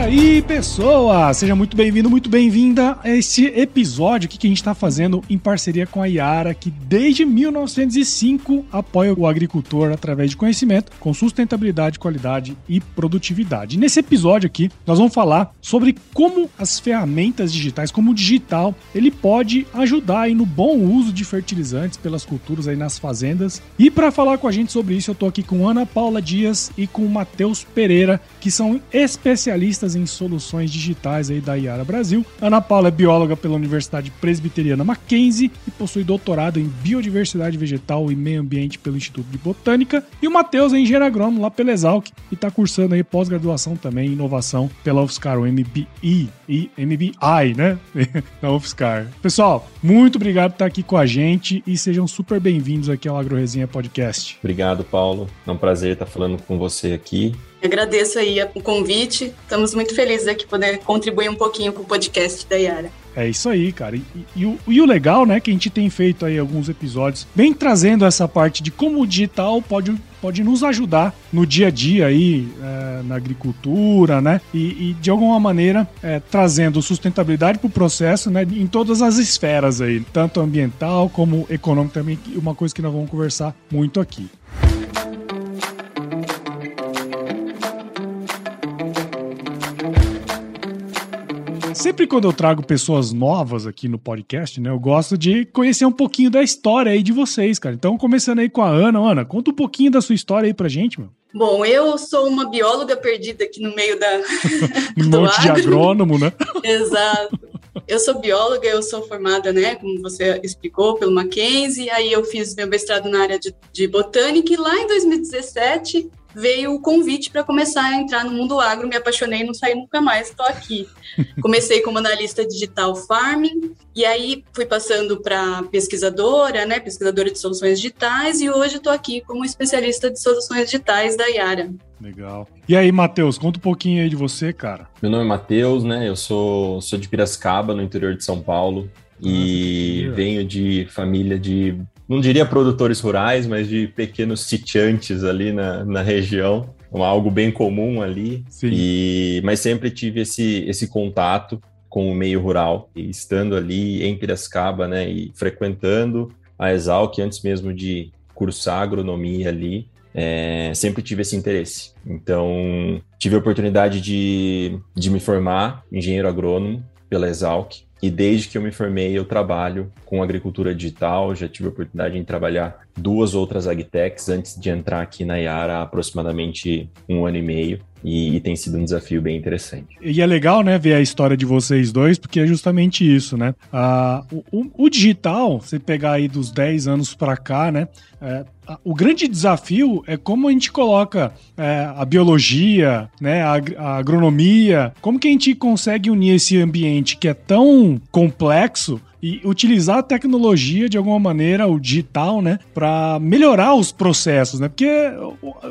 aí, pessoa! Seja muito bem-vindo, muito bem-vinda a esse episódio aqui que a gente está fazendo em parceria com a Yara, que desde 1905 apoia o agricultor através de conhecimento, com sustentabilidade, qualidade e produtividade. Nesse episódio aqui, nós vamos falar sobre como as ferramentas digitais, como o digital, ele pode ajudar aí no bom uso de fertilizantes pelas culturas aí nas fazendas. E para falar com a gente sobre isso, eu estou aqui com Ana Paula Dias e com Matheus Pereira, que são especialistas em soluções digitais aí da Iara Brasil. Ana Paula é bióloga pela Universidade Presbiteriana Mackenzie e possui doutorado em Biodiversidade Vegetal e Meio Ambiente pelo Instituto de Botânica. E o Matheus é engenheiro agrônomo lá pela Exalc e está cursando aí pós-graduação também em inovação pela UFSCar, o MBI e MBI, né? da UFSCar. Pessoal, muito obrigado por estar aqui com a gente e sejam super bem-vindos aqui ao AgroResenha Podcast. Obrigado, Paulo. É um prazer estar falando com você aqui. Agradeço aí o convite. Estamos muito felizes aqui poder contribuir um pouquinho com o podcast da Yara. É isso aí, cara. E, e, o, e, o, legal, né, que a gente tem feito aí alguns episódios, bem trazendo essa parte de como o digital pode, pode nos ajudar no dia a dia aí, é, na agricultura, né? E, e de alguma maneira é, trazendo sustentabilidade para o processo, né? Em todas as esferas aí, tanto ambiental como econômico também, uma coisa que nós vamos conversar muito aqui. Sempre quando eu trago pessoas novas aqui no podcast, né, eu gosto de conhecer um pouquinho da história aí de vocês, cara. Então, começando aí com a Ana. Ana, conta um pouquinho da sua história aí pra gente, mano. Bom, eu sou uma bióloga perdida aqui no meio da. um monte agro. de agrônomo, né? Exato. Eu sou bióloga, eu sou formada, né, como você explicou, pelo Mackenzie, aí eu fiz meu mestrado na área de, de botânica e lá em 2017 veio o convite para começar a entrar no mundo agro, me apaixonei, não saí nunca mais, estou aqui. Comecei como analista digital farming, e aí fui passando para pesquisadora, né, pesquisadora de soluções digitais, e hoje estou aqui como especialista de soluções digitais da Yara. Legal. E aí, Matheus, conta um pouquinho aí de você, cara. Meu nome é Matheus, né, eu sou, sou de Piracicaba, no interior de São Paulo, e Nossa, venho de família de não diria produtores rurais, mas de pequenos sitiantes ali na, na região, algo bem comum ali. Sim. E, mas sempre tive esse, esse contato com o meio rural, e estando ali em Piracicaba, né, e frequentando a Exalc antes mesmo de cursar agronomia ali, é, sempre tive esse interesse. Então, tive a oportunidade de, de me formar engenheiro agrônomo pela Exalc, e desde que eu me formei, eu trabalho com agricultura digital. Já tive a oportunidade de trabalhar duas outras agtechs antes de entrar aqui na Yara há aproximadamente um ano e meio. E, e, tem sido um desafio bem interessante. E é legal, né, ver a história de vocês dois, porque é justamente isso, né? Ah, o, o, digital, você pegar aí dos 10 anos para cá, né? É, o grande desafio é como a gente coloca é, a biologia, né, a, a, agronomia, como que a gente consegue unir esse ambiente que é tão complexo e utilizar a tecnologia de alguma maneira, o digital, né, para melhorar os processos, né? Porque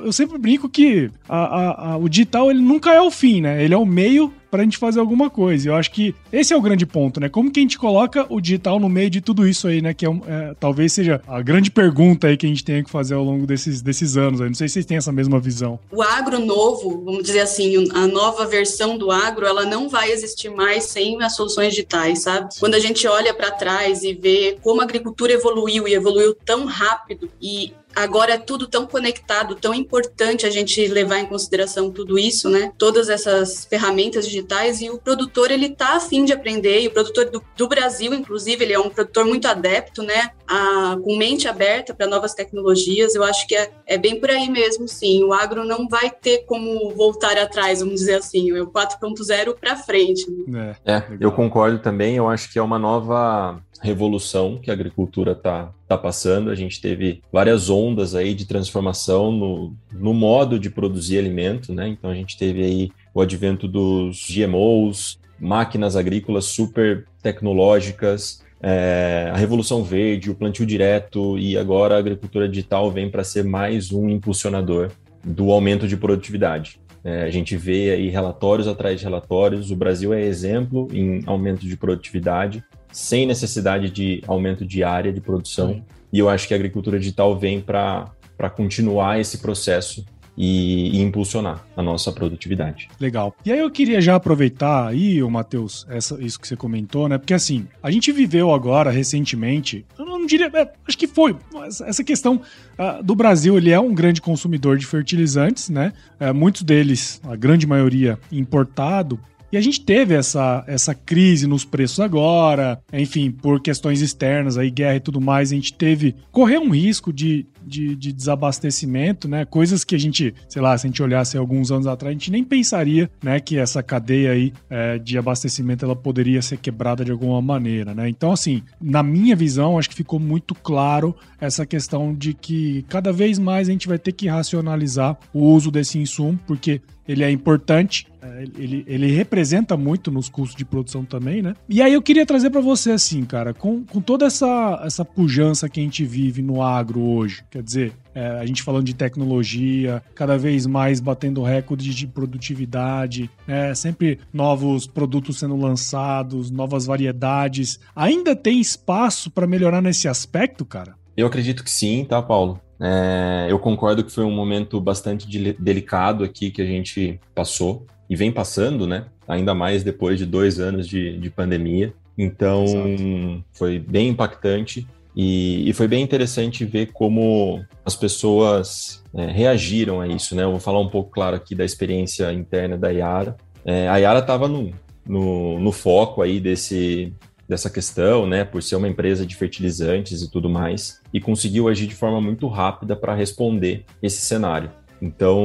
eu sempre brinco que a, a, a, o digital ele nunca é o fim, né? Ele é o meio para a gente fazer alguma coisa. Eu acho que esse é o grande ponto, né? Como que a gente coloca o digital no meio de tudo isso aí, né? Que é, é, talvez seja a grande pergunta aí que a gente tem que fazer ao longo desses, desses anos. Aí. Não sei se vocês têm essa mesma visão. O agro novo, vamos dizer assim, a nova versão do agro, ela não vai existir mais sem as soluções digitais, sabe? Quando a gente olha para trás e vê como a agricultura evoluiu e evoluiu tão rápido e agora é tudo tão conectado, tão importante a gente levar em consideração tudo isso, né? Todas essas ferramentas digitais e o produtor ele tá afim de aprender e o produtor do, do Brasil, inclusive, ele é um produtor muito adepto, né? A, com mente aberta para novas tecnologias. Eu acho que é, é bem por aí mesmo, sim. O agro não vai ter como voltar atrás, vamos dizer assim, é o 4.0 para frente. Né? É, é eu concordo também. Eu acho que é uma nova revolução que a agricultura está tá passando. A gente teve várias ondas aí de transformação no, no modo de produzir alimento, né? Então a gente teve aí o advento dos GMOs, máquinas agrícolas super tecnológicas, é, a revolução verde, o plantio direto e agora a agricultura digital vem para ser mais um impulsionador do aumento de produtividade. É, a gente vê aí relatórios atrás de relatórios. O Brasil é exemplo em aumento de produtividade sem necessidade de aumento de área de produção. E eu acho que a agricultura digital vem para continuar esse processo e, e, impulsionar a nossa produtividade. Legal. E aí eu queria já aproveitar aí, o Matheus, isso que você comentou, né? Porque assim, a gente viveu agora recentemente, eu não diria, é, acho que foi, essa questão uh, do Brasil, ele é um grande consumidor de fertilizantes, né? Uh, muitos deles, a grande maioria, importado. E a gente teve essa, essa crise nos preços agora, enfim, por questões externas, aí guerra e tudo mais, a gente teve, correu um risco de, de, de, desabastecimento, né? Coisas que a gente, sei lá, se a gente olhasse alguns anos atrás, a gente nem pensaria, né, que essa cadeia aí é, de abastecimento ela poderia ser quebrada de alguma maneira, né? Então, assim, na minha visão, acho que ficou muito claro essa questão de que cada vez mais a gente vai ter que racionalizar o uso desse insumo, porque ele é importante, é, ele, ele representa muito nos custos de produção também, né? E aí eu queria trazer para você assim, cara, com, com toda essa, essa pujança que a gente vive no agro hoje, quer dizer, é, a gente falando de tecnologia, cada vez mais batendo recordes de produtividade, é, sempre novos produtos sendo lançados, novas variedades. Ainda tem espaço para melhorar nesse aspecto, cara? Eu acredito que sim, tá, Paulo? É, eu concordo que foi um momento bastante de, delicado aqui que a gente passou e vem passando, né? Ainda mais depois de dois anos de, de pandemia. Então, Exato. foi bem impactante e, e, foi bem interessante ver como as pessoas é, reagiram a isso, né? Eu vou falar um pouco, claro, aqui da experiência interna da Yara. É, a Yara estava no, no, no foco aí desse, dessa questão, né, por ser uma empresa de fertilizantes e tudo mais, e conseguiu agir de forma muito rápida para responder esse cenário. Então,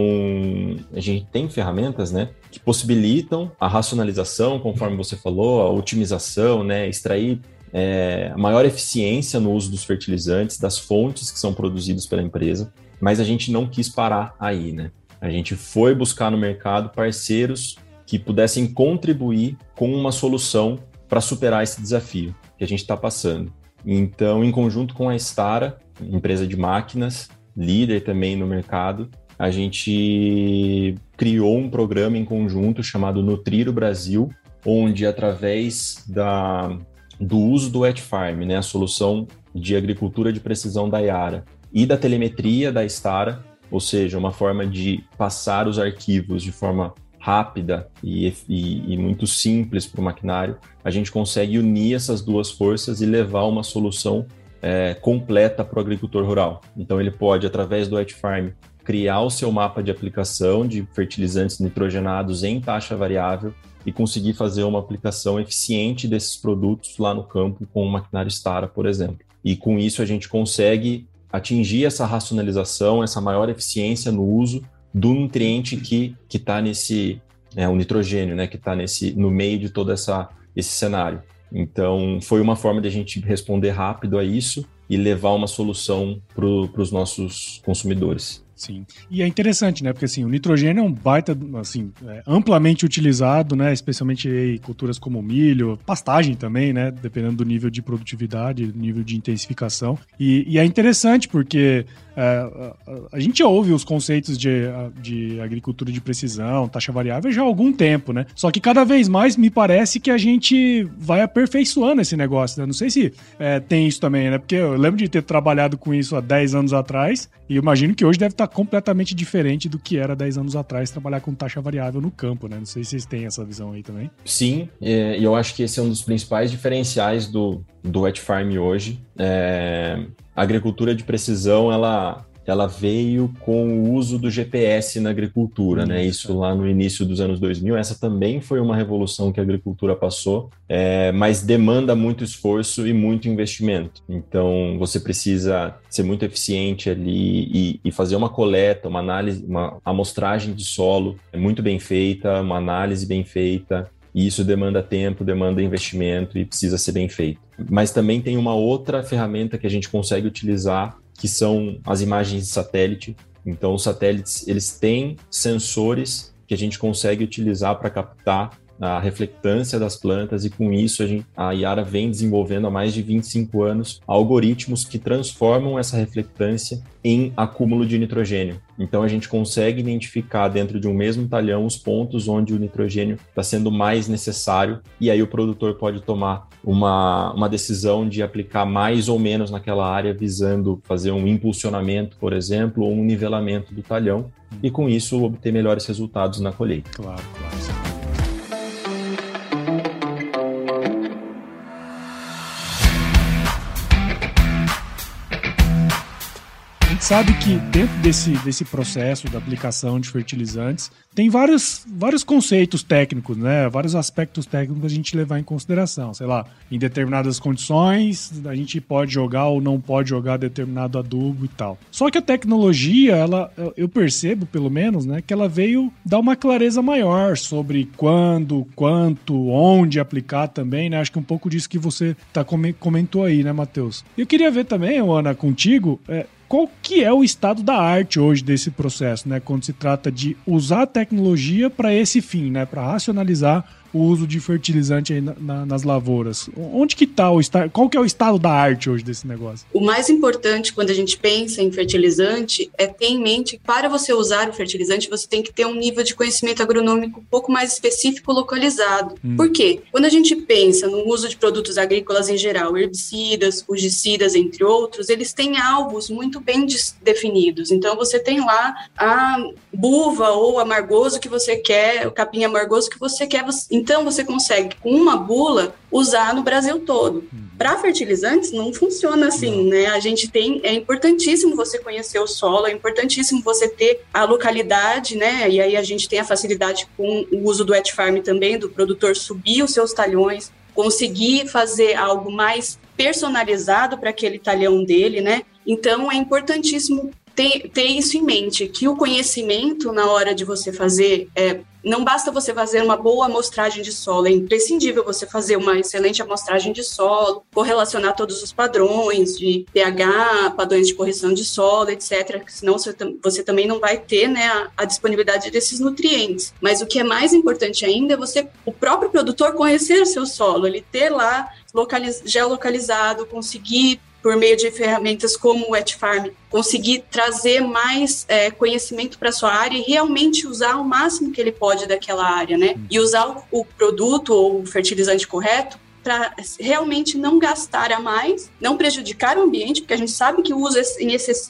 a gente tem ferramentas, né, que possibilitam a racionalização, conforme você falou, a otimização, né, extrair é, maior eficiência no uso dos fertilizantes, das fontes que são produzidas pela empresa, mas a gente não quis parar aí, né? A gente foi buscar no mercado parceiros que pudessem contribuir com uma solução para superar esse desafio que a gente está passando. Então, em conjunto com a Stara, empresa de máquinas, líder também no mercado, a gente criou um programa em conjunto chamado Nutrir o Brasil, onde através da, do uso do Wet Farm, né, a solução de agricultura de precisão da Yara, e da telemetria da Stara, ou seja, uma forma de passar os arquivos de forma rápida e, e, e muito simples para o maquinário, a gente consegue unir essas duas forças e levar uma solução é, completa para o agricultor rural. Então, ele pode, através do Wet Farm, criar o seu mapa de aplicação de fertilizantes nitrogenados em taxa variável e conseguir fazer uma aplicação eficiente desses produtos lá no campo com o maquinário Stara, por exemplo. E com isso a gente consegue atingir essa racionalização, essa maior eficiência no uso do nutriente que que está nesse é, o nitrogênio, né, que está nesse no meio de todo essa esse cenário. Então foi uma forma de a gente responder rápido a isso e levar uma solução para os nossos consumidores. Sim. E é interessante, né? Porque assim, o nitrogênio é um baita, assim, é amplamente utilizado, né? Especialmente em culturas como milho, pastagem também, né? Dependendo do nível de produtividade, nível de intensificação. E, e é interessante porque a, a, gente ouve os conceitos de, de agricultura de precisão, taxa variável já há algum tempo, né? Só que cada vez mais me parece que a gente vai aperfeiçoando esse negócio, né? Não sei se é, tem isso também, né? Porque eu lembro de ter trabalhado com isso há 10 anos atrás e imagino que hoje deve estar completamente diferente do que era 10 anos atrás trabalhar com taxa variável no campo, né? Não sei se vocês têm essa visão aí também. Sim, e eu acho que esse é um dos principais diferenciais do, do wet farm hoje. É, a agricultura de precisão, ela ela veio com o uso do GPS na agricultura, né? Isso. né? Isso lá no início dos anos 2000. Essa também foi uma revolução que a agricultura passou, é, mas demanda muito esforço e muito investimento. Então, você precisa ser muito eficiente ali e, e fazer uma coleta, uma análise, uma amostragem de solo muito bem feita, uma análise bem feita. E isso demanda tempo, demanda investimento e precisa ser bem feito. Mas também tem uma outra ferramenta que a gente consegue utilizar que são as imagens de satélite. Então, os satélites eles têm sensores que a gente consegue utilizar para captar a reflectância das plantas, e com isso a, gente, a Yara vem desenvolvendo há mais de 25 anos algoritmos que transformam essa reflectância em acúmulo de nitrogênio. Então a gente consegue identificar dentro de um mesmo talhão os pontos onde o nitrogênio está sendo mais necessário, e aí o produtor pode tomar uma, uma decisão de aplicar mais ou menos naquela área, visando fazer um impulsionamento, por exemplo, ou um nivelamento do talhão, e com isso obter melhores resultados na colheita. Claro, claro. Sabe que dentro desse, desse processo da aplicação de fertilizantes, tem vários, vários conceitos técnicos, né? Vários aspectos técnicos a gente levar em consideração. Sei lá, em determinadas condições, a gente pode jogar ou não pode jogar determinado adubo e tal. Só que a tecnologia, ela, eu percebo, pelo menos, né, que ela veio dar uma clareza maior sobre quando, quanto, onde aplicar também, né? Acho que um pouco disso que você tá, comentou aí, né, Matheus? Eu queria ver também, Ana, contigo, é, qual que é o estado da arte hoje desse processo, né? Quando se trata de usar a tecnologia para esse fim, né? Para racionalizar o uso de fertilizante na, na, nas lavouras. Onde que está o estado? Qual que é o estado da arte hoje desse negócio? O mais importante quando a gente pensa em fertilizante é ter em mente que para você usar o fertilizante você tem que ter um nível de conhecimento agronômico um pouco mais específico localizado. Hum. Por quê? Quando a gente pensa no uso de produtos agrícolas em geral, herbicidas, fungicidas, entre outros, eles têm alvos muito bem definidos. Então você tem lá a buva ou amargoso que você quer, o capim amargoso que você quer. Então, você consegue, com uma bula, usar no Brasil todo. Uhum. Para fertilizantes, não funciona assim, né? A gente tem, é importantíssimo você conhecer o solo, é importantíssimo você ter a localidade, né? E aí a gente tem a facilidade com o uso do wet farm também, do produtor subir os seus talhões, conseguir fazer algo mais personalizado para aquele talhão dele, né? Então é importantíssimo ter, ter isso em mente, que o conhecimento na hora de você fazer é, não basta você fazer uma boa amostragem de solo, é imprescindível você fazer uma excelente amostragem de solo, correlacionar todos os padrões de pH, padrões de correção de solo, etc. Senão você, você também não vai ter né, a, a, disponibilidade desses nutrientes. Mas o que é mais importante ainda é você, o próprio produtor, conhecer o seu solo, ele ter lá localiz, geolocalizado, conseguir por meio de ferramentas como o Wet Farm, conseguir trazer mais é, conhecimento para sua área e realmente usar o máximo que ele pode daquela área, né? E usar o, o produto ou o fertilizante correto para realmente não gastar a mais, não prejudicar o ambiente, porque a gente sabe que o uso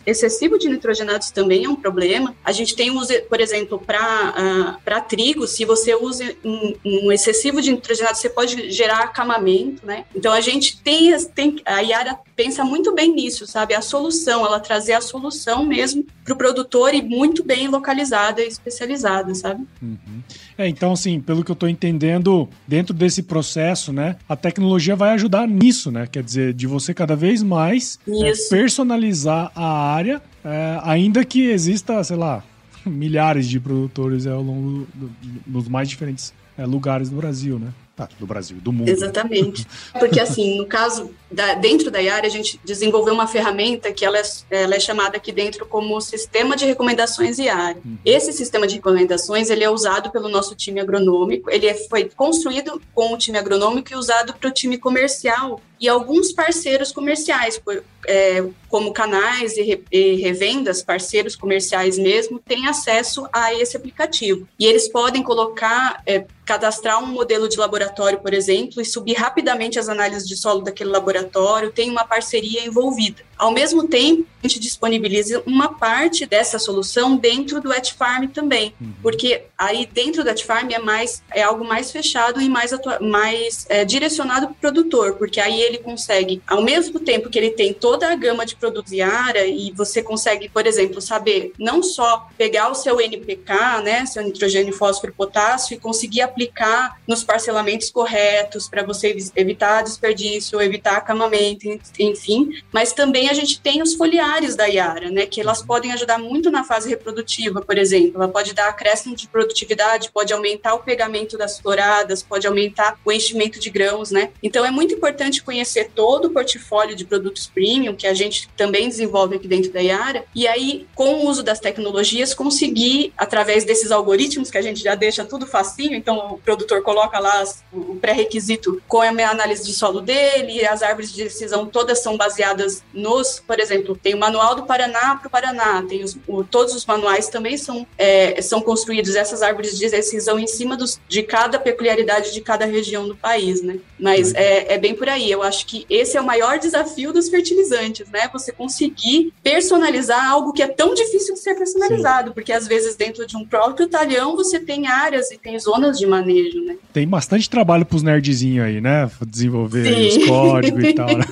excessivo de nitrogenados também é um problema. A gente tem uso, por exemplo, para uh, trigo, se você usa um, um, excessivo de nitrogenados, você pode gerar acamamento, né? Então a gente tem, tem a Yara pensa muito bem nisso, sabe? A solução, ela trazer a solução mesmo para o produtor e muito bem localizada e especializada, sabe? Uhum. É, então, assim, pelo que eu estou entendendo, dentro desse processo, né, a tecnologia vai ajudar nisso, né? Quer dizer, de você cada vez mais é, personalizar a área, é, ainda que exista, sei lá, milhares de produtores é, ao longo do, dos mais diferentes é, lugares do Brasil, né? Ah, do Brasil, do mundo. Exatamente. Porque, assim, no caso, da, dentro da IAR, a gente desenvolveu uma ferramenta que ela é, ela é chamada aqui dentro como Sistema de Recomendações IAR. Uhum. Esse sistema de recomendações, ele é usado pelo nosso time agronômico, ele é, foi construído com o time agronômico e usado para o time comercial e alguns parceiros comerciais, por, é, como canais e, re, e, revendas, parceiros comerciais mesmo, têm acesso a esse aplicativo. E eles podem colocar, é, cadastrar um modelo de laboratório, por exemplo, e subir rapidamente as análises de solo daquele laboratório, tem uma parceria envolvida. Ao mesmo tempo, a gente disponibiliza uma parte dessa solução dentro do At Farm também, uhum. porque aí dentro do At Farm é mais é algo mais fechado e mais mais é, direcionado para o produtor, porque aí ele consegue, ao mesmo tempo que ele tem toda a gama de produtos Yara e você consegue, por exemplo, saber não só pegar o seu NPK, né, seu nitrogênio, fósforo, potássio e conseguir aplicar nos parcelamentos corretos para você evitar desperdício, evitar acamamento, enfim, mas também a gente tem os foliares da Yara, né, que elas podem ajudar muito na fase reprodutiva, por exemplo. Ela pode dar acréscimo de produtividade, pode aumentar o pegamento das floradas, pode aumentar o enchimento de grãos, né? Então é muito importante conhecer todo o portfólio de produtos premium que a gente também desenvolve aqui dentro da Iara, e aí, com o uso das tecnologias, conseguir, através desses algoritmos que a gente já deixa tudo facinho, então o produtor coloca lá o pré-requisito com a análise de solo dele, as árvores de decisão todas são baseadas nos, por exemplo, tem o manual do Paraná para o Paraná, tem os, o, todos os manuais também são, é, são construídos, essas árvores de decisão em cima dos, de cada peculiaridade de cada região do país, né? Mas uhum. é, é bem por aí, eu acho que esse é o maior desafio dos fertilizantes, né? Você conseguir personalizar algo que é tão difícil de ser personalizado, Sim. porque às vezes dentro de um próprio talhão você tem áreas e tem zonas de manejo, né? Tem bastante trabalho para os nerdzinhos aí, né? Desenvolver os códigos e tal, né?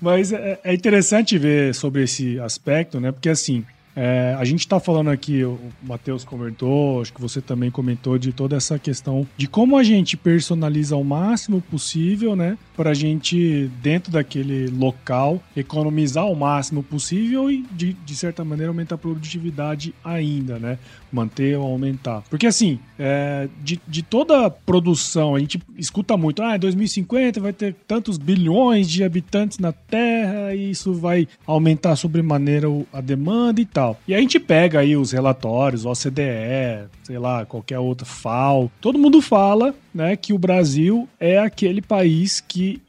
Mas é, é interessante ver sobre esse aspecto, né? Porque assim, é, a gente está falando aqui, o Matheus comentou, acho que você também comentou de toda essa questão de como a gente personaliza o máximo possível, né? Para a gente, dentro daquele local, economizar o máximo possível e, de, de certa maneira, aumentar a produtividade ainda, né? Manter ou aumentar. Porque, assim, é, de, de toda a produção, a gente escuta muito, ah, em 2050 vai ter tantos bilhões de habitantes na Terra e isso vai aumentar sobremaneira a demanda e tal. E a gente pega aí os relatórios, OCDE, sei lá, qualquer outra FAO, todo mundo fala, né, que o Brasil é aquele país que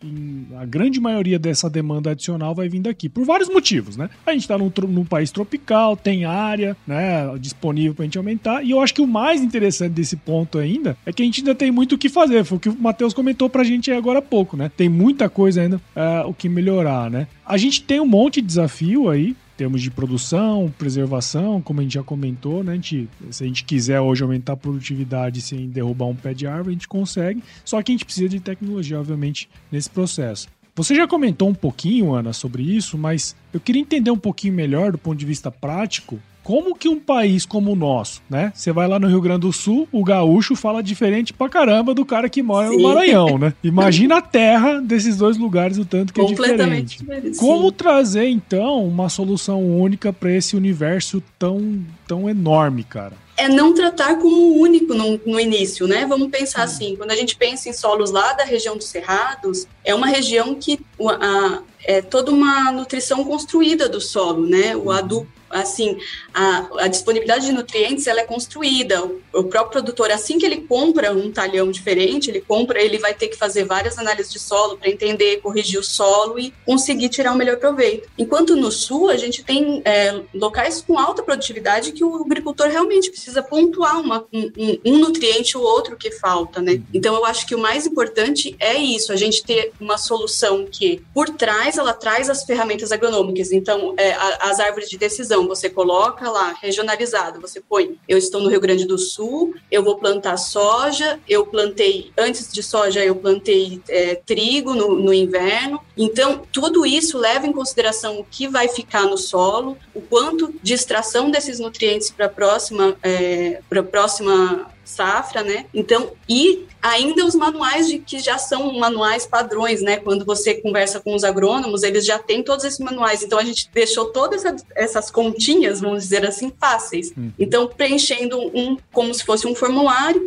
a grande maioria dessa demanda adicional vai vir daqui, por vários motivos, né? A gente está num, num, país tropical, tem área, né, disponível para a gente aumentar, e eu acho que o mais interessante desse ponto ainda é que a gente ainda tem muito o que fazer, foi o que o Matheus comentou pra gente agora há pouco, né? Tem muita coisa ainda uh, o que melhorar, né? A gente tem um monte de desafio aí, termos de produção, preservação, como a gente já comentou, né? A gente, se a gente quiser hoje aumentar a produtividade sem derrubar um pé de árvore, a gente consegue. Só que a gente precisa de tecnologia, obviamente, nesse processo. Você já comentou um pouquinho, Ana, sobre isso, mas eu queria entender um pouquinho melhor do ponto de vista prático como que um país como o nosso, né? Você vai lá no Rio Grande do Sul, o gaúcho fala diferente pra caramba do cara que mora Sim. no Maranhão, né? Imagina a terra desses dois lugares, o tanto que é diferente. diferente. Como trazer, então, uma solução única para esse universo tão, tão enorme, cara? é não tratar como único no, no, início, né? Vamos pensar assim, quando a gente pensa em solos lá da região dos Cerrados, é uma região que a, é toda uma nutrição construída do solo, né? O adubo assim, a, a, disponibilidade de nutrientes ela é construída. O, o, próprio produtor, assim que ele compra um talhão diferente, ele compra, ele vai ter que fazer várias análises de solo para entender, corrigir o solo e conseguir tirar o melhor proveito. Enquanto no sul a gente tem é, locais com alta produtividade que o agricultor realmente precisa pontuar uma, um, um, nutriente ou outro que falta, né? Então eu acho que o mais importante é isso, a gente ter uma solução que por trás ela traz as ferramentas agronômicas. Então é, a, as árvores de decisão você coloca lá, regionalizado, você põe, eu estou no Rio Grande do Sul, eu vou plantar soja, eu plantei, antes de soja, eu plantei é, trigo no, no inverno. Então, tudo isso leva em consideração o que vai ficar no solo, o quanto de extração desses nutrientes para a próxima, é, para a próxima safra, né? Então, e ainda os manuais de que já são manuais padrões, né? Quando você conversa com os agrônomos, eles já têm todos esses manuais. Então, a gente deixou todas essa, essas continhas, vamos dizer assim, fáceis. Hum. Então, preenchendo um como se fosse um formulário,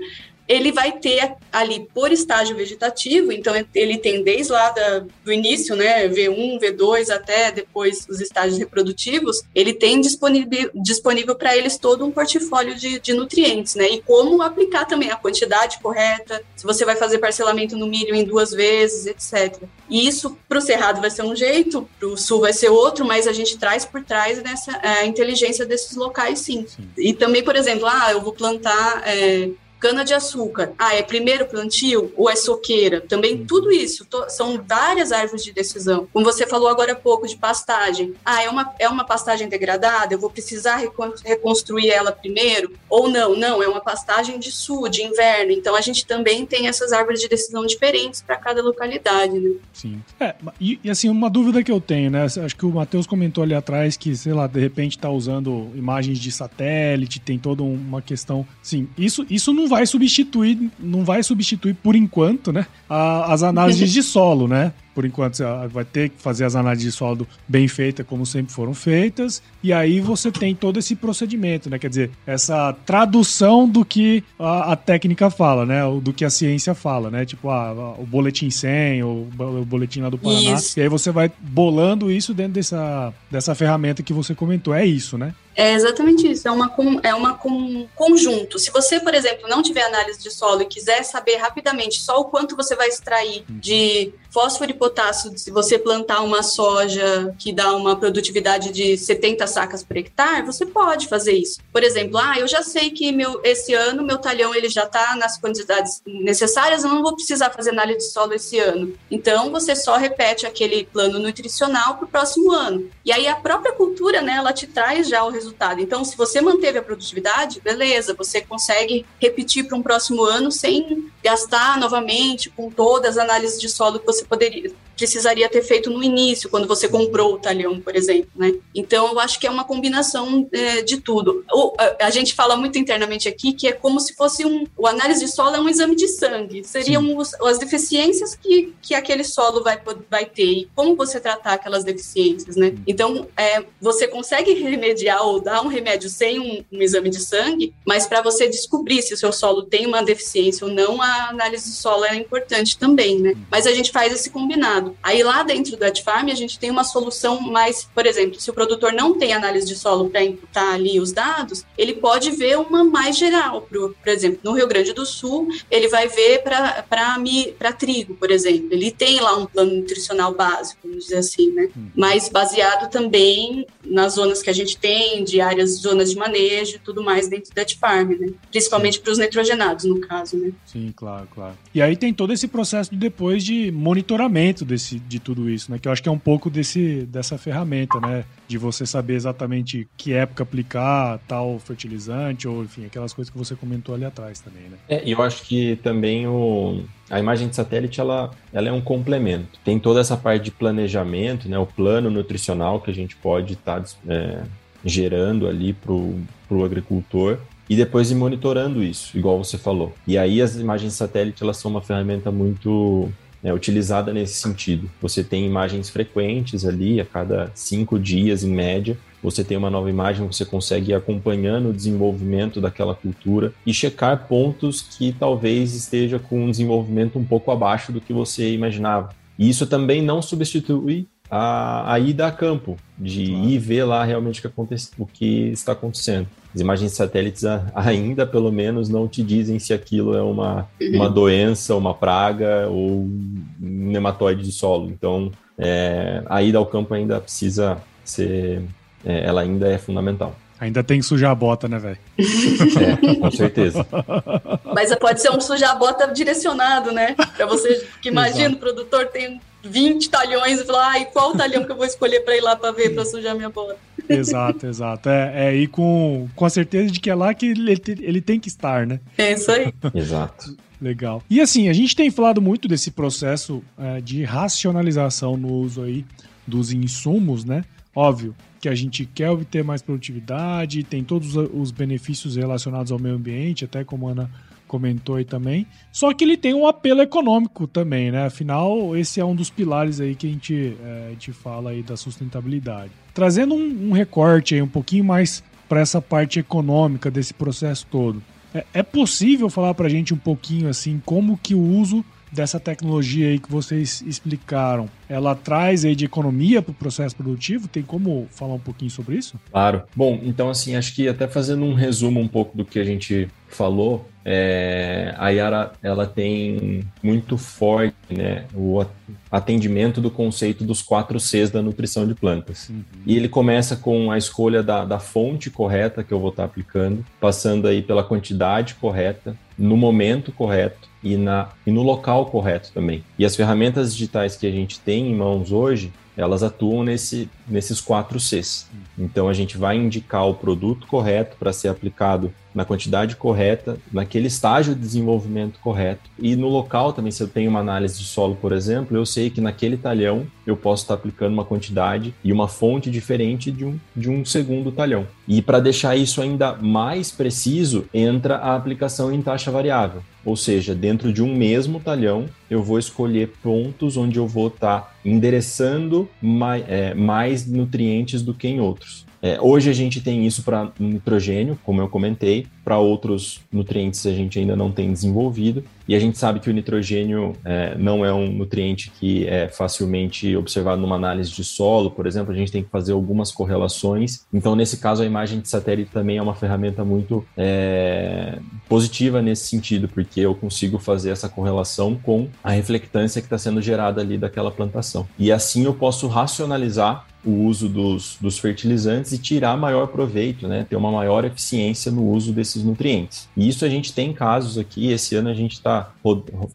ele vai ter ali por estágio vegetativo, então ele tem desde lá da, do início, né, V1, V2 até depois os estágios reprodutivos, ele tem disponível, disponível para eles todo um portfólio de, de, nutrientes, né, e como aplicar também a quantidade correta, se você vai fazer parcelamento no milho em duas vezes, etc. E isso para o cerrado vai ser um jeito, para o sul vai ser outro, mas a gente traz por trás dessa é, inteligência desses locais, sim. sim. E também, por exemplo, ah, eu vou plantar é, Cana-de-açúcar, ah, é primeiro plantio ou é soqueira? Também uhum. tudo isso, são várias árvores de decisão. Como você falou agora há pouco de pastagem, ah, é uma, é uma pastagem degradada, eu vou precisar reconstruir ela primeiro? Ou não, não, é uma pastagem de sul, de inverno. Então a gente também tem essas árvores de decisão diferentes para cada localidade, né? Sim. É, e, e, assim, uma dúvida que eu tenho, né? Acho que o Matheus comentou ali atrás que, sei lá, de repente está usando imagens de satélite, tem toda uma questão. Sim, isso, isso não vai substituir, não vai substituir por enquanto, né, a, as análises de solo, né? Por enquanto você vai ter que fazer as análises de solo bem feitas, como sempre foram feitas, e aí você tem todo esse procedimento, né? Quer dizer, essa tradução do que a, a técnica fala, né? Do que a ciência fala, né? Tipo, ah, o boletim 100, ou o boletim lá do Paraná. Isso. E aí você vai bolando isso dentro dessa, dessa ferramenta que você comentou. É isso, né? É exatamente isso, é uma, é uma com, conjunto. Se você, por exemplo, não tiver análise de solo e quiser saber rapidamente só o quanto você vai extrair de fósforo e potássio se você plantar uma soja que dá uma produtividade de 70 sacas por hectare, você pode fazer isso. Por exemplo, ah, eu já sei que meu, esse ano meu talhão ele já está nas quantidades necessárias, eu não vou precisar fazer análise de solo esse ano. Então, você só repete aquele plano nutricional para o próximo ano. E aí a própria cultura, né, ela te traz já o resultado. Então, se você manteve a produtividade, beleza, você consegue repetir para um próximo ano sem gastar novamente com todas as análises de solo que você poderia precisaria ter feito no início, quando você comprou o talhão, por exemplo, né? Então, eu acho que é uma combinação é, de tudo. O, a, a, gente fala muito internamente aqui que é como se fosse um... O análise de solo é um exame de sangue. Seriam os, as deficiências que, que aquele solo vai, vai ter e como você tratar aquelas deficiências, né? Então, é, você consegue remediar ou dar um remédio sem um, um exame de sangue, mas para você descobrir se o seu solo tem uma deficiência ou não, a análise de solo é importante também, né? Mas a gente faz esse combinado. Aí lá dentro do AdFarm a gente tem uma solução mais, por exemplo, se o produtor não tem análise de solo para imputar ali os dados, ele pode ver uma mais geral. Por, por exemplo, no Rio Grande do Sul, ele vai ver para trigo, por exemplo. Ele tem lá um plano nutricional básico, vamos dizer assim, né? Hum. Mas baseado também nas zonas que a gente tem, de áreas, zonas de manejo e tudo mais dentro do AdFarm, né? Principalmente para os nitrogenados, no caso, né? Sim, claro, claro. E aí tem todo esse processo depois de monitoramento desse desse, de tudo isso, né? Que eu acho que é um pouco desse, dessa ferramenta, né? De você saber exatamente que época aplicar tal fertilizante, ou enfim, aquelas coisas que você comentou ali atrás também, né? É, e eu acho que também o, a imagem de satélite ela, ela é um complemento. Tem toda essa parte de planejamento, né? O plano nutricional que a gente pode estar tá, é, gerando ali para o agricultor e depois ir monitorando isso, igual você falou. E aí as imagens de satélite elas são uma ferramenta muito é, utilizada nesse sentido. Você tem imagens frequentes ali, a cada cinco dias em média, você tem uma nova imagem, você consegue ir acompanhando o desenvolvimento daquela cultura e checar pontos que talvez esteja com um desenvolvimento um pouco abaixo do que você imaginava. E isso também não substitui a, a ida a campo, de claro. ir ver lá realmente o que, acontece, o que está acontecendo. As imagens de satélites ainda, pelo menos, não te dizem se aquilo é uma, uma doença, uma praga ou um nematóide de solo. Então, é, a ida ao campo ainda precisa ser. É, ela ainda é fundamental. Ainda tem que sujar a bota, né, velho? É, com certeza. Mas pode ser um sujar a bota direcionado, né? Para você que imagina, o produtor tem 20 talhões e falar, ai, qual talhão que eu vou escolher para ir lá para ver, para sujar minha bota? Exato, exato. É, é ir com, com a certeza de que é lá que ele, ele tem que estar, né? É isso aí. Exato. Legal. E assim, a gente tem falado muito desse processo é, de racionalização no uso aí dos insumos, né? Óbvio que a gente quer obter mais produtividade, tem todos os benefícios relacionados ao meio ambiente, até como a Ana comentou aí também. Só que ele tem um apelo econômico também, né? Afinal, esse é um dos pilares aí que a gente, é, a gente fala aí da sustentabilidade. Trazendo um, um recorte aí um pouquinho mais para essa parte econômica desse processo todo. É, é possível falar para a gente um pouquinho assim como que o uso dessa tecnologia aí que vocês explicaram, ela traz aí de economia para o processo produtivo? Tem como falar um pouquinho sobre isso? Claro. Bom, então assim, acho que até fazendo um resumo um pouco do que a gente falou, é, a Yara ela tem muito forte né, o atendimento do conceito dos quatro Cs da nutrição de plantas. Uhum. E ele começa com a escolha da, da fonte correta que eu vou estar aplicando, passando aí pela quantidade correta, no momento correto e, na, e no local correto também. E as ferramentas digitais que a gente tem em mãos hoje, elas atuam nesse, nesses quatro Cs. Então a gente vai indicar o produto correto para ser aplicado na quantidade correta, naquele estágio de desenvolvimento correto. E no local também, se eu tenho uma análise de solo, por exemplo, eu sei que naquele talhão eu posso estar aplicando uma quantidade e uma fonte diferente de um, de um segundo talhão. E para deixar isso ainda mais preciso, entra a aplicação em taxa variável. Ou seja, dentro de um mesmo talhão, eu vou escolher pontos onde eu vou estar tá endereçando mais, é, mais nutrientes do que em outros. É, hoje a gente tem isso para nitrogênio, como eu comentei, para outros nutrientes a gente ainda não tem desenvolvido, e a gente sabe que o nitrogênio é, não é um nutriente que é facilmente observado numa análise de solo, por exemplo, a gente tem que fazer algumas correlações. Então, nesse caso, a imagem de satélite também é uma ferramenta muito é, positiva nesse sentido, porque eu consigo fazer essa correlação com a reflectância que está sendo gerada ali daquela plantação. E assim eu posso racionalizar o uso dos, dos fertilizantes e tirar maior proveito, né? Ter uma maior eficiência no uso desses nutrientes. E isso a gente tem casos aqui. Esse ano a gente está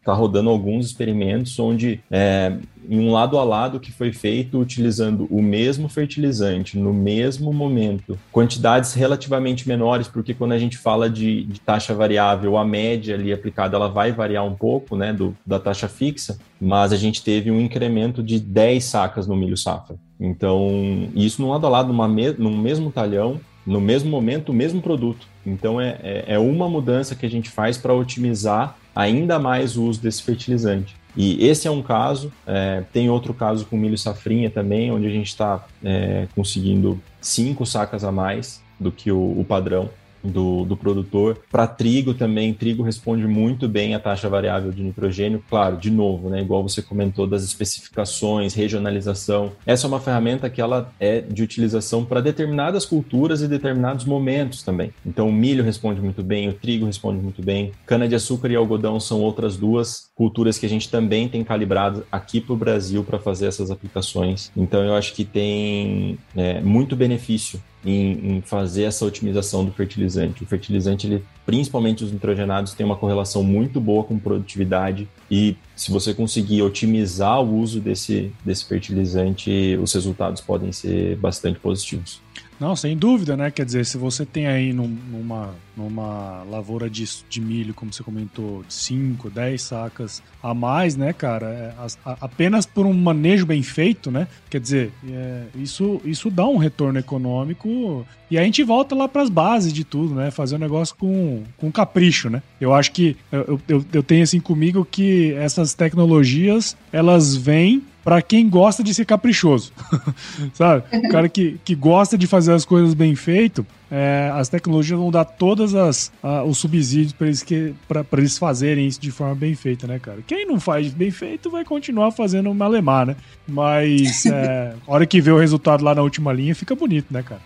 tá rodando alguns experimentos onde é, em um lado a lado que foi feito utilizando o mesmo fertilizante no mesmo momento, quantidades relativamente menores, porque quando a gente fala de, de taxa variável, a média ali aplicada ela vai variar um pouco, né, do, da taxa fixa, mas a gente teve um incremento de 10 sacas no milho safra. Então, isso num lado a lado, numa me, num mesmo talhão, no mesmo momento, o mesmo produto. Então, é, é, é uma mudança que a gente faz para otimizar ainda mais o uso desse fertilizante. E esse é um caso, é, tem outro caso com milho safrinha também, onde a gente está é, conseguindo cinco sacas a mais do que o, o padrão do, do produtor. Para trigo também, trigo responde muito bem à taxa variável de nitrogênio. Claro, de novo, né, igual você comentou das especificações, regionalização. Essa é uma ferramenta que ela é de utilização para determinadas culturas e determinados momentos também. Então, o milho responde muito bem, o trigo responde muito bem. Cana-de-açúcar e algodão são outras duas culturas que a gente também tem calibrado aqui para o Brasil para fazer essas aplicações. Então, eu acho que tem é, muito benefício em, em, fazer essa otimização do fertilizante. O fertilizante, ele, principalmente os nitrogenados, tem uma correlação muito boa com produtividade e se você conseguir otimizar o uso desse, desse fertilizante, os resultados podem ser bastante positivos. Não, sem dúvida, né? Quer dizer, se você tem aí num, numa, numa lavoura de, de milho, como você comentou, 5, 10 sacas a mais, né, cara? É, a, apenas por um manejo bem feito, né? Quer dizer, é, isso, isso dá um retorno econômico e a gente volta lá para as bases de tudo, né? Fazer um negócio com, com capricho, né? Eu acho que eu, eu, eu tenho assim comigo que essas tecnologias elas vêm para quem gosta de ser caprichoso, sabe? O cara que, que gosta de fazer as coisas bem feito, é, as tecnologias vão dar todas as os subsídios para eles que para eles fazerem isso de forma bem feita, né, cara? Quem não faz bem feito vai continuar fazendo malemar, né? Mas é, a hora que vê o resultado lá na última linha fica bonito, né, cara?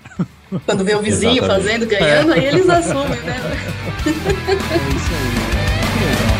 Quando vê o vizinho Exatamente. fazendo, ganhando, é. aí eles assumem, né? É isso aí.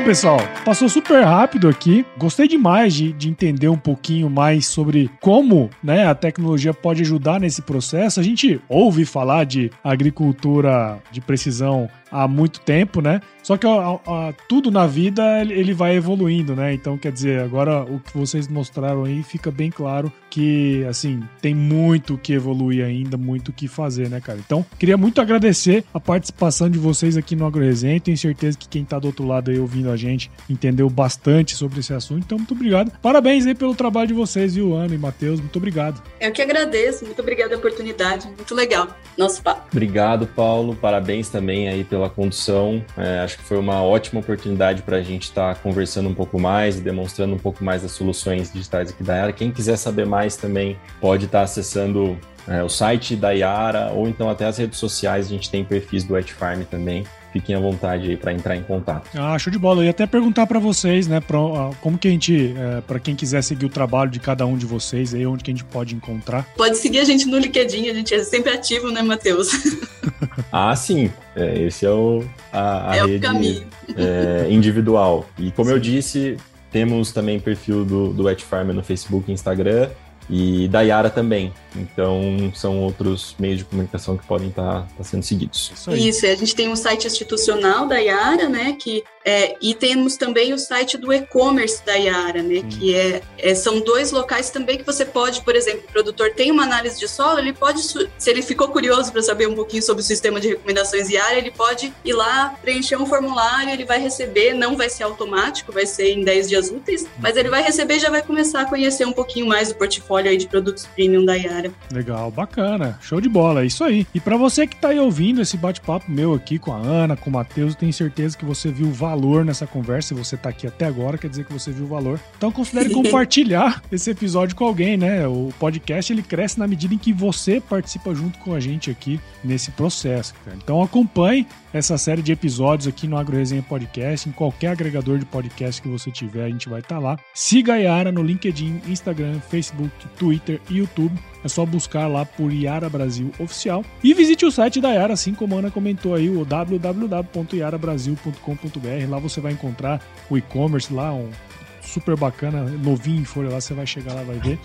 Bom, pessoal, passou super rápido aqui. Gostei demais de, de entender um pouquinho mais sobre como né, a tecnologia pode ajudar nesse processo. A gente ouve falar de agricultura de precisão há muito tempo, né? Só que ó, ó, tudo na vida ele vai evoluindo, né? Então, quer dizer, agora o que vocês mostraram aí fica bem claro que, assim, tem muito que evoluir ainda, muito que fazer, né, cara? Então, queria muito agradecer a participação de vocês aqui no AgroResenha. Tenho certeza que quem tá do outro lado aí ouvindo a gente entendeu bastante sobre esse assunto. Então, muito obrigado. Parabéns aí pelo trabalho de vocês, viu, Ana e Matheus? Muito obrigado. Eu que agradeço. Muito obrigada a oportunidade. Muito legal. Nosso papo. Obrigado, Paulo. Parabéns também aí pelo pela condução. É, acho que foi uma ótima oportunidade para a gente estar tá conversando um pouco mais e demonstrando um pouco mais das soluções digitais aqui da Yara. Quem quiser saber mais também pode estar tá acessando é, o site da Yara ou então até as redes sociais. A gente tem perfis do Wet Farm também fiquem à vontade aí para entrar em contato. Ah, show de bola. Eu ia até perguntar para vocês, né, pra, uh, como que a gente, é, para quem quiser seguir o trabalho de cada um de vocês, aí onde que a gente pode encontrar? Pode seguir a gente no LinkedIn, a gente é sempre ativo, né, Matheus? ah, sim. É, esse é o, a, a é rede é, individual. E como eu disse, temos também perfil do, do Wet Farmer no Facebook e Instagram e da Yara também. Então, são outros meios de comunicação que podem estar tá, tá sendo seguidos. Isso, Isso, a gente tem um site institucional da Yara, né, que É, e temos também o site do e-commerce da Yara, né? Hum. Que é, é, são dois locais também que você pode, por exemplo, o produtor tem uma análise de solo, ele pode, se ele ficou curioso para saber um pouquinho sobre o sistema de recomendações Yara, ele pode ir lá, preencher um formulário, ele vai receber, não vai ser automático, vai ser em 10 dias úteis, mas ele vai receber e já vai começar a conhecer um pouquinho mais do portfólio aí de produtos premium da Yara. Legal, bacana, show de bola, é isso aí. E para você que tá aí ouvindo esse bate-papo meu aqui com a Ana, com o Matheus, tenho certeza que você viu o valor nessa conversa, e você tá aqui até agora, quer dizer que você viu o valor. Então considere compartilhar esse episódio com alguém, né? O podcast ele cresce na medida em que você participa junto com a gente aqui nesse processo. Cara. Então acompanhe essa série de episódios aqui no Agro Resenha Podcast, em qualquer agregador de podcast que você tiver, a gente vai estar tá lá. Siga a Yara no LinkedIn, Instagram, Facebook, Twitter e YouTube. É só buscar lá por Yara Brasil Oficial. E visite o site da Yara, assim como a Ana comentou aí, o www.yarabrasil.com.br. Lá você vai encontrar o e-commerce lá, um super bacana, novinho em folha lá, você vai chegar lá, vai ver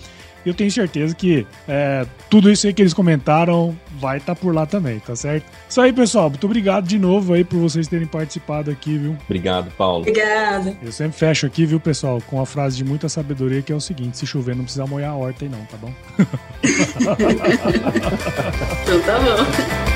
eu tenho certeza que é, tudo isso aí que eles comentaram vai estar tá por lá também, tá certo? Isso aí, pessoal. Muito obrigado de novo aí por vocês terem participado aqui, viu? Obrigado, Paulo. Obrigada. Eu sempre fecho aqui, viu, pessoal, com a frase de muita sabedoria que é o seguinte: se chover, não precisa molhar a horta aí, não, tá bom? então tá bom.